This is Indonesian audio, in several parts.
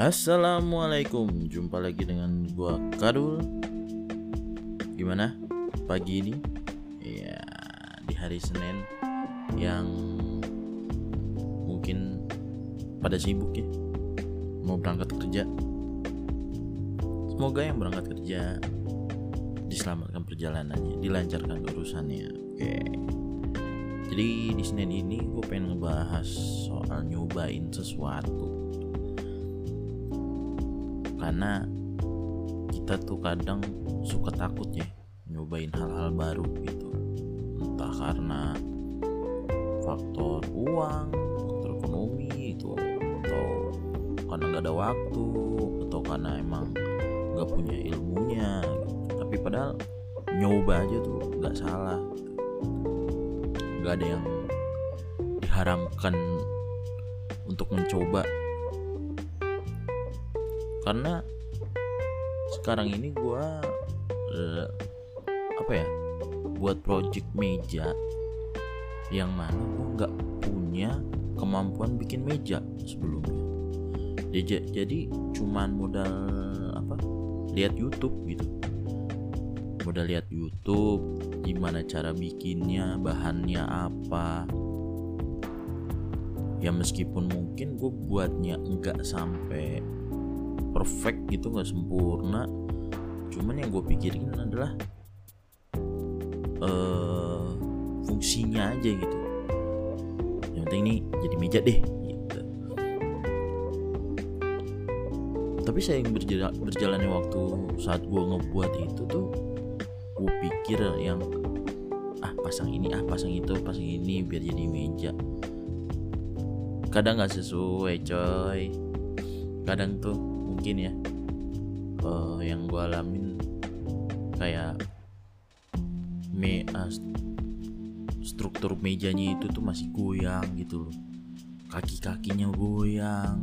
Assalamualaikum, jumpa lagi dengan gua Kadul. Gimana pagi ini? Ya, di hari Senin yang mungkin pada sibuk ya, mau berangkat kerja. Semoga yang berangkat kerja diselamatkan perjalanannya, dilancarkan urusannya. Oke. Jadi di Senin ini gue pengen ngebahas soal nyobain sesuatu karena kita tuh kadang suka takut ya nyobain hal-hal baru gitu entah karena faktor uang faktor ekonomi itu atau karena nggak ada waktu atau karena emang nggak punya ilmunya gitu. tapi padahal nyoba aja tuh nggak salah gitu. nggak ada yang diharamkan untuk mencoba karena sekarang ini gue uh, apa ya buat project meja yang mana gue nggak punya kemampuan bikin meja sebelumnya. Jadi, jadi cuman modal apa lihat YouTube gitu. Modal lihat YouTube gimana cara bikinnya bahannya apa. Ya meskipun mungkin gue buatnya enggak sampai perfect gitu nggak sempurna. Cuman yang gue pikirin adalah uh, fungsinya aja gitu. Yang penting ini jadi meja deh gitu. Tapi saya berjalan berjalannya waktu saat gue ngebuat itu tuh gue pikir yang ah pasang ini ah pasang itu pasang ini biar jadi meja. Kadang nggak sesuai coy. Kadang tuh mungkin ya uh, yang gue alamin kayak me uh, struktur mejanya itu tuh masih goyang gitu loh. Kaki kakinya goyang.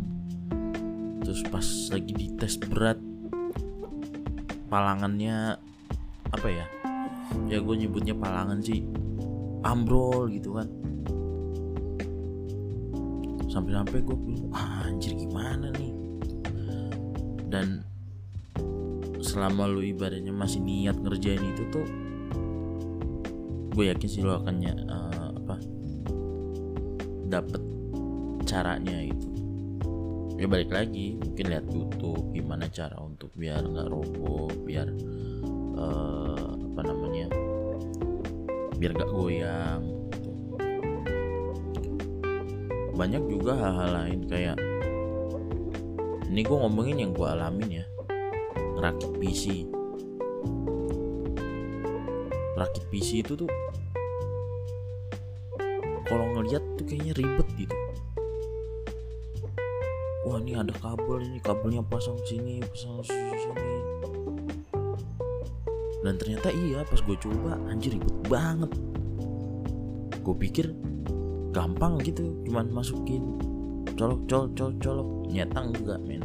Terus pas lagi dites berat palangannya apa ya ya gue nyebutnya palangan sih ambrol gitu kan. Sampai-sampai gue bilang ah, anjir dan selama lu ibaratnya masih niat ngerjain itu tuh gue yakin sih lo akan uh, apa dapet caranya itu ya balik lagi mungkin lihat YouTube gimana cara untuk biar nggak roboh biar uh, apa namanya biar nggak goyang gitu. banyak juga hal-hal lain kayak ini gue ngomongin yang gue alamin ya. Rakit PC. Rakit PC itu tuh kalau ngeliat tuh kayaknya ribet gitu. Wah ini ada kabel ini kabelnya pasang sini pasang sini. Dan ternyata iya pas gue coba anjir ribet banget. Gue pikir gampang gitu cuman masukin colok colok colok colok nyetang juga men.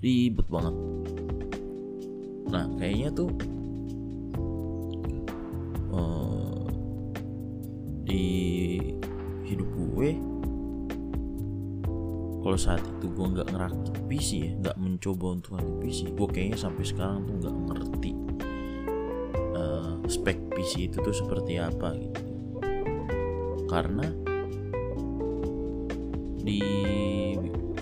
Ribet banget. Nah kayaknya tuh uh, di hidup gue kalau saat itu gue nggak ngerakit PC ya nggak mencoba untuk ngerakit PC gue kayaknya sampai sekarang tuh nggak ngerti uh, spek PC itu tuh seperti apa gitu. Karena di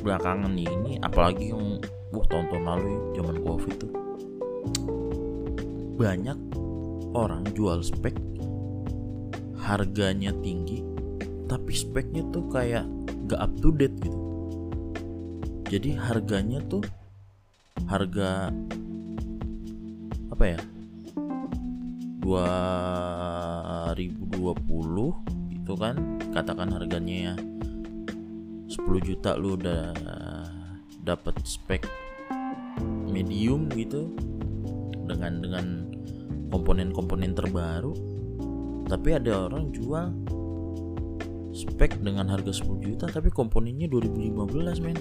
belakangan nih ini apalagi yang wah tahun-tahun lalu ya zaman covid tuh. Banyak orang jual spek harganya tinggi tapi speknya tuh kayak gak up to date gitu. Jadi harganya tuh harga apa ya? 2020 itu kan katakan harganya ya 10 juta lu udah dapat spek medium gitu dengan dengan komponen-komponen terbaru. Tapi ada orang jual spek dengan harga 10 juta tapi komponennya 2015 men.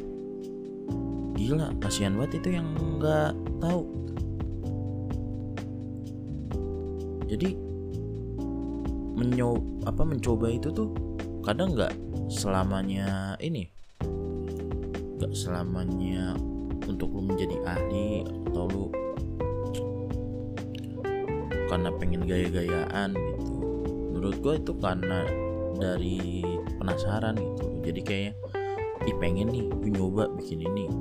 Gila kasihan banget itu yang nggak tahu. Jadi menyo apa mencoba itu tuh kadang nggak selamanya ini gak selamanya untuk lu menjadi ahli atau lu karena pengen gaya-gayaan gitu. Menurut gue itu karena dari penasaran gitu. Jadi kayak ih pengen nih gue nyoba bikin ini.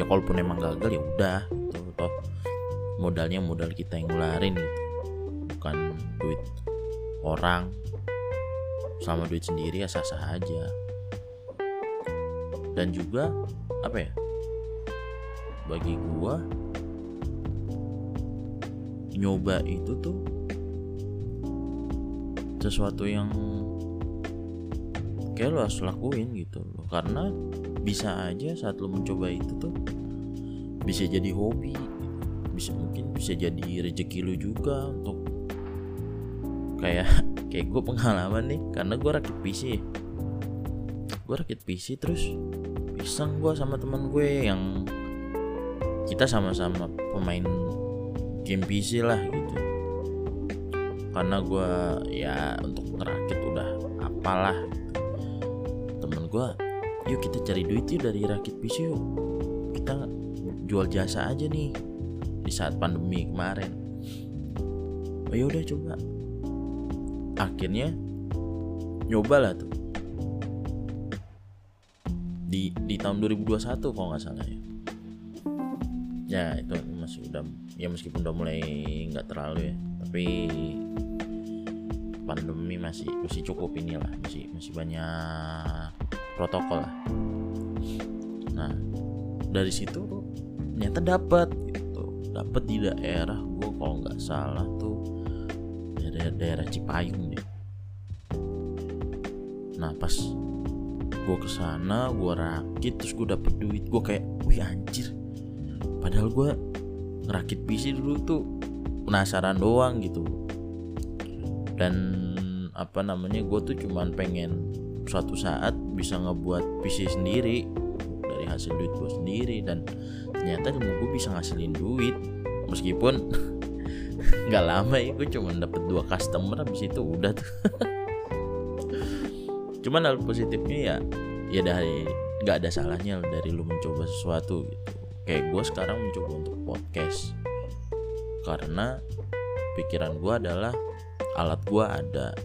Ya kalaupun emang gagal ya udah gitu. Toh modalnya modal kita yang ngeluarin gitu. Bukan duit orang sama duit sendiri ya sah-sah aja. Dan juga apa ya bagi gua nyoba itu tuh sesuatu yang kayak lo harus lakuin gitu loh. Karena bisa aja saat lo mencoba itu tuh bisa jadi hobi bisa mungkin bisa jadi rezeki lo juga untuk kayak kayak gue pengalaman nih karena gue rakit PC gue rakit PC terus pisang gue sama teman gue yang kita sama-sama pemain game PC lah gitu. Karena gue ya untuk ngerakit udah apalah. Temen gue yuk kita cari duit yuk dari rakit PC yuk. Kita jual jasa aja nih di saat pandemi kemarin. Oh ya udah coba akhirnya nyoba lah tuh. Di di tahun 2021 kalau nggak salah ya. Ya itu masih udah ya meskipun udah mulai nggak terlalu ya tapi pandemi masih masih cukup inilah masih masih banyak protokol lah. Nah dari situ ternyata dapat gitu. Dapat di daerah gue kalau nggak salah tuh daerah Cipayung deh. Nah pas gue ke sana gue rakit terus gue dapet duit. Gue kayak wih anjir. Padahal gue ngerakit PC dulu tuh penasaran doang gitu. Dan apa namanya gue tuh cuman pengen suatu saat bisa ngebuat PC sendiri dari hasil duit gue sendiri. Dan ternyata ilmu gue bisa ngasilin duit. Meskipun nggak lama ya gue cuma dapet dua customer habis itu udah tuh. Cuman hal positifnya ya ya dari nggak ada salahnya dari lu mencoba sesuatu gitu. Kayak gue sekarang mencoba untuk podcast. Karena pikiran gue adalah alat gue ada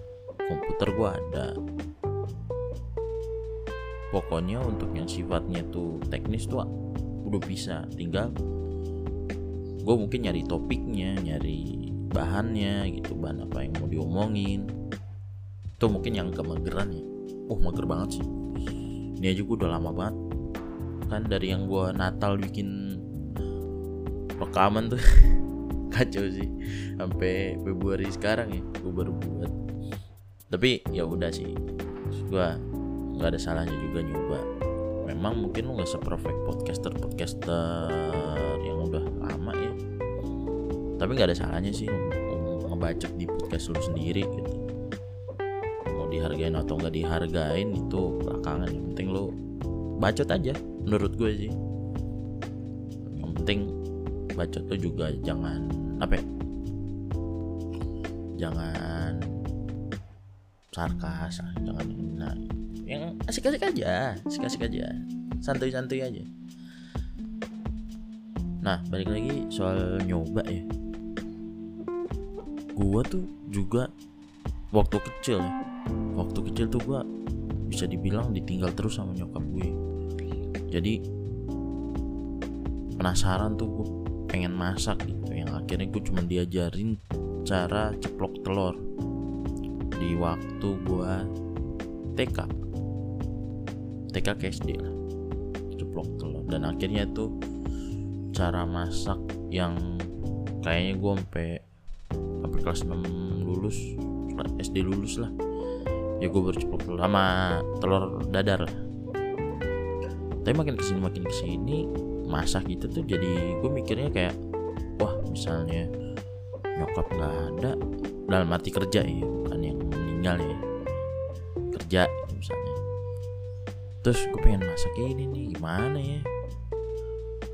komputer gue ada. Pokoknya untuk yang sifatnya tuh teknis tuh udah bisa. Tinggal gue mungkin nyari topiknya nyari bahannya gitu bahan apa yang mau diomongin. Itu mungkin yang kemageran ya. Oh mager banget sih. Ini aja gue udah lama banget. Kan dari yang gue Natal bikin rekaman tuh kacau sih. Sampai Februari sekarang ya gue baru buat. Tapi ya udah sih. Gue nggak ada salahnya juga nyoba. Memang mungkin lu nggak seperfect podcaster podcaster yang udah lama ya tapi nggak ada salahnya sih ngebacot di podcast lu sendiri gitu. Mau dihargain atau nggak dihargain itu belakangan. Yang penting lu bacot aja menurut gue sih. Yang penting bacot tuh juga jangan apa ya? Jangan sarkas jangan nah, yang asik-asik aja asik-asik aja. Santuy-santuy aja. Nah balik lagi soal nyoba ya gua tuh juga waktu kecil ya. Waktu kecil tuh gua bisa dibilang ditinggal terus sama nyokap gue jadi penasaran tuh gue pengen masak gitu. Yang akhirnya gue cuma diajarin cara ceplok telur di waktu gue TK TK ke SD lah. Ceplok telur. Dan akhirnya tuh cara masak yang kayaknya gue sampai kelas 6 lulus SD lulus lah. Ya gue baru ceplok telur dadar lah. Tapi makin ke sini makin ke sini masak gitu tuh jadi gue mikirnya kayak wah misalnya nyokap nggak ada dalam arti kerja ya bukan yang meninggal ya. Kerja misalnya. Terus gue pengen masak ini nih gimana ya?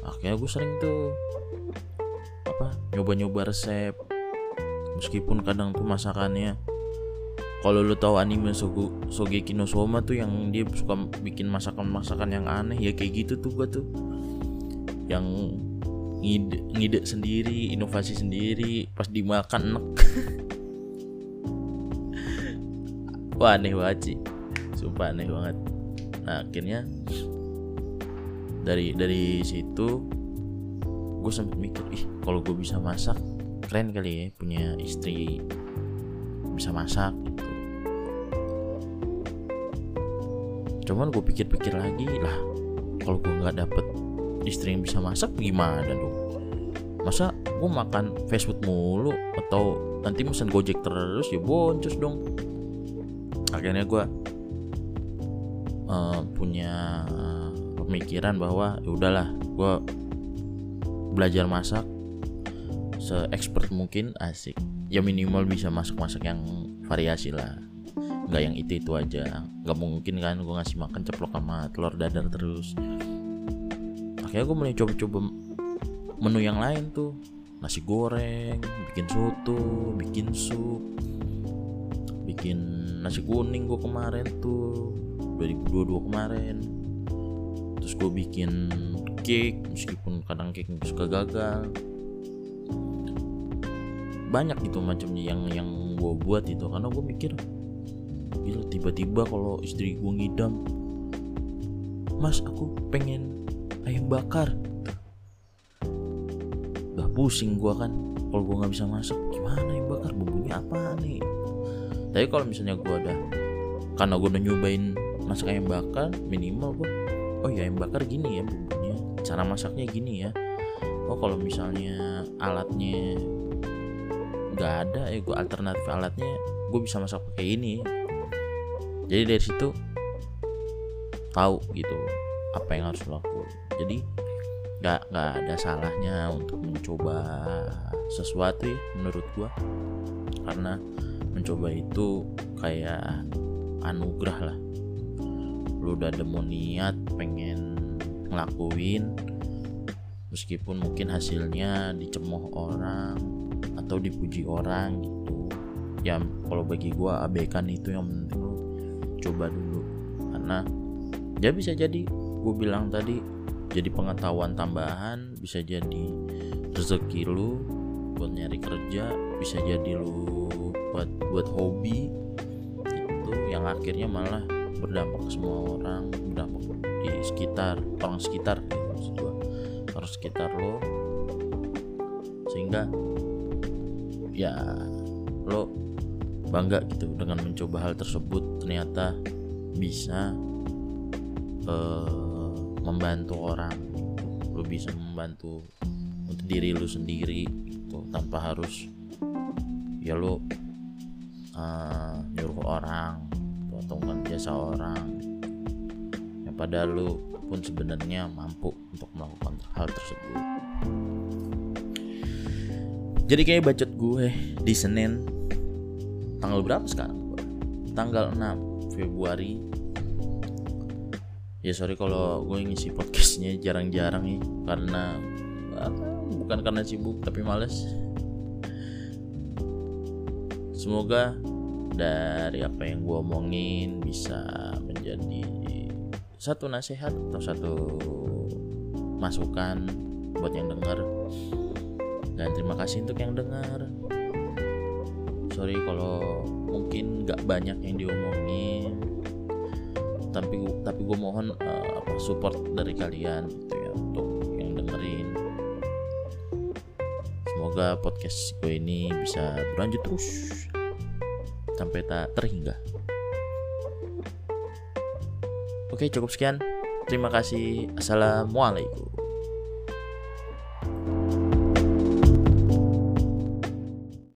Akhirnya gue sering tuh apa nyoba-nyoba resep meskipun kadang tuh masakannya kalau lu tahu anime Sogo, Sogeki no Soma tuh yang dia suka bikin masakan-masakan yang aneh ya kayak gitu tuh gua tuh. Yang ngide, ngide sendiri inovasi sendiri pas dimakan enek wah aneh banget sih. Sumpah aneh banget. Nah akhirnya dari dari situ gue sempet mikir ih kalau gue bisa masak keren kali ya punya istri bisa masak gitu. Cuman gue pikir-pikir lagi lah kalau gue nggak dapet istri yang bisa masak gimana dong? Masa gue makan fast food mulu atau nanti mesen gojek terus ya boncos dong? Akhirnya gue uh, punya pemikiran bahwa ya udahlah gue belajar masak se expert mungkin asik. Ya minimal bisa masak-masak yang variasi lah. Nggak yang itu itu aja. Nggak mungkin kan gue ngasih makan ceplok sama telur dadar terus. Akhirnya gue mulai coba-coba menu yang lain tuh. Nasi goreng bikin soto bikin sup. Bikin nasi kuning gue kemarin tuh 2022 kemarin. Terus gue bikin cake meskipun kadang cake suka gagal banyak gitu macamnya yang yang gue buat itu karena gue mikir gila tiba-tiba kalau istri gue ngidam mas aku pengen ayam bakar. Udah pusing gue kan kalau gue nggak bisa masak gimana ayam bakar? Bumbunya apa nih? Tapi kalau misalnya gue ada karena gue udah nyobain masak ayam bakar minimal gue oh ya ayam bakar gini ya bumbunya cara masaknya gini ya. Oh kalau misalnya alatnya nggak ada ya gue alternatif alatnya gue bisa masak pakai ini jadi dari situ tahu gitu apa yang harus lakukan jadi nggak nggak ada salahnya untuk mencoba sesuatu ya menurut gue karena mencoba itu kayak anugerah lah. Lu udah mau niat pengen ngelakuin meskipun mungkin hasilnya dicemooh orang atau dipuji orang gitu. Ya kalau bagi gue abaikan itu yang penting lu coba dulu. Karena ya bisa jadi gue bilang tadi jadi pengetahuan tambahan bisa jadi rezeki lu buat nyari kerja bisa jadi lu buat buat hobi itu yang akhirnya malah berdampak ke semua orang berdampak di sekitar orang sekitar gitu orang sekitar lo sehingga ya lo bangga gitu dengan mencoba hal tersebut. Ternyata bisa uh, membantu orang. Lo bisa membantu untuk diri lo sendiri gitu tanpa harus ya lo uh, nyuruh orang kan jasa orang. Yang pada lo pun sebenarnya mampu untuk melakukan hal tersebut jadi kayak bacot gue di Senin. Tanggal berapa sekarang? Tanggal 6 Februari. Ya sorry kalau gue ngisi podcastnya jarang-jarang nih karena bukan karena sibuk tapi males. Semoga dari apa yang gue omongin bisa menjadi satu nasihat atau satu masukan buat yang dengar dan terima kasih untuk yang dengar. Sorry kalau mungkin nggak banyak yang diomongin. Tapi tapi gue mohon uh, support dari kalian gitu ya untuk yang dengerin. Semoga podcast gue ini bisa berlanjut terus. Sampai tak terhingga. Oke cukup sekian. Terima kasih. Assalamualaikum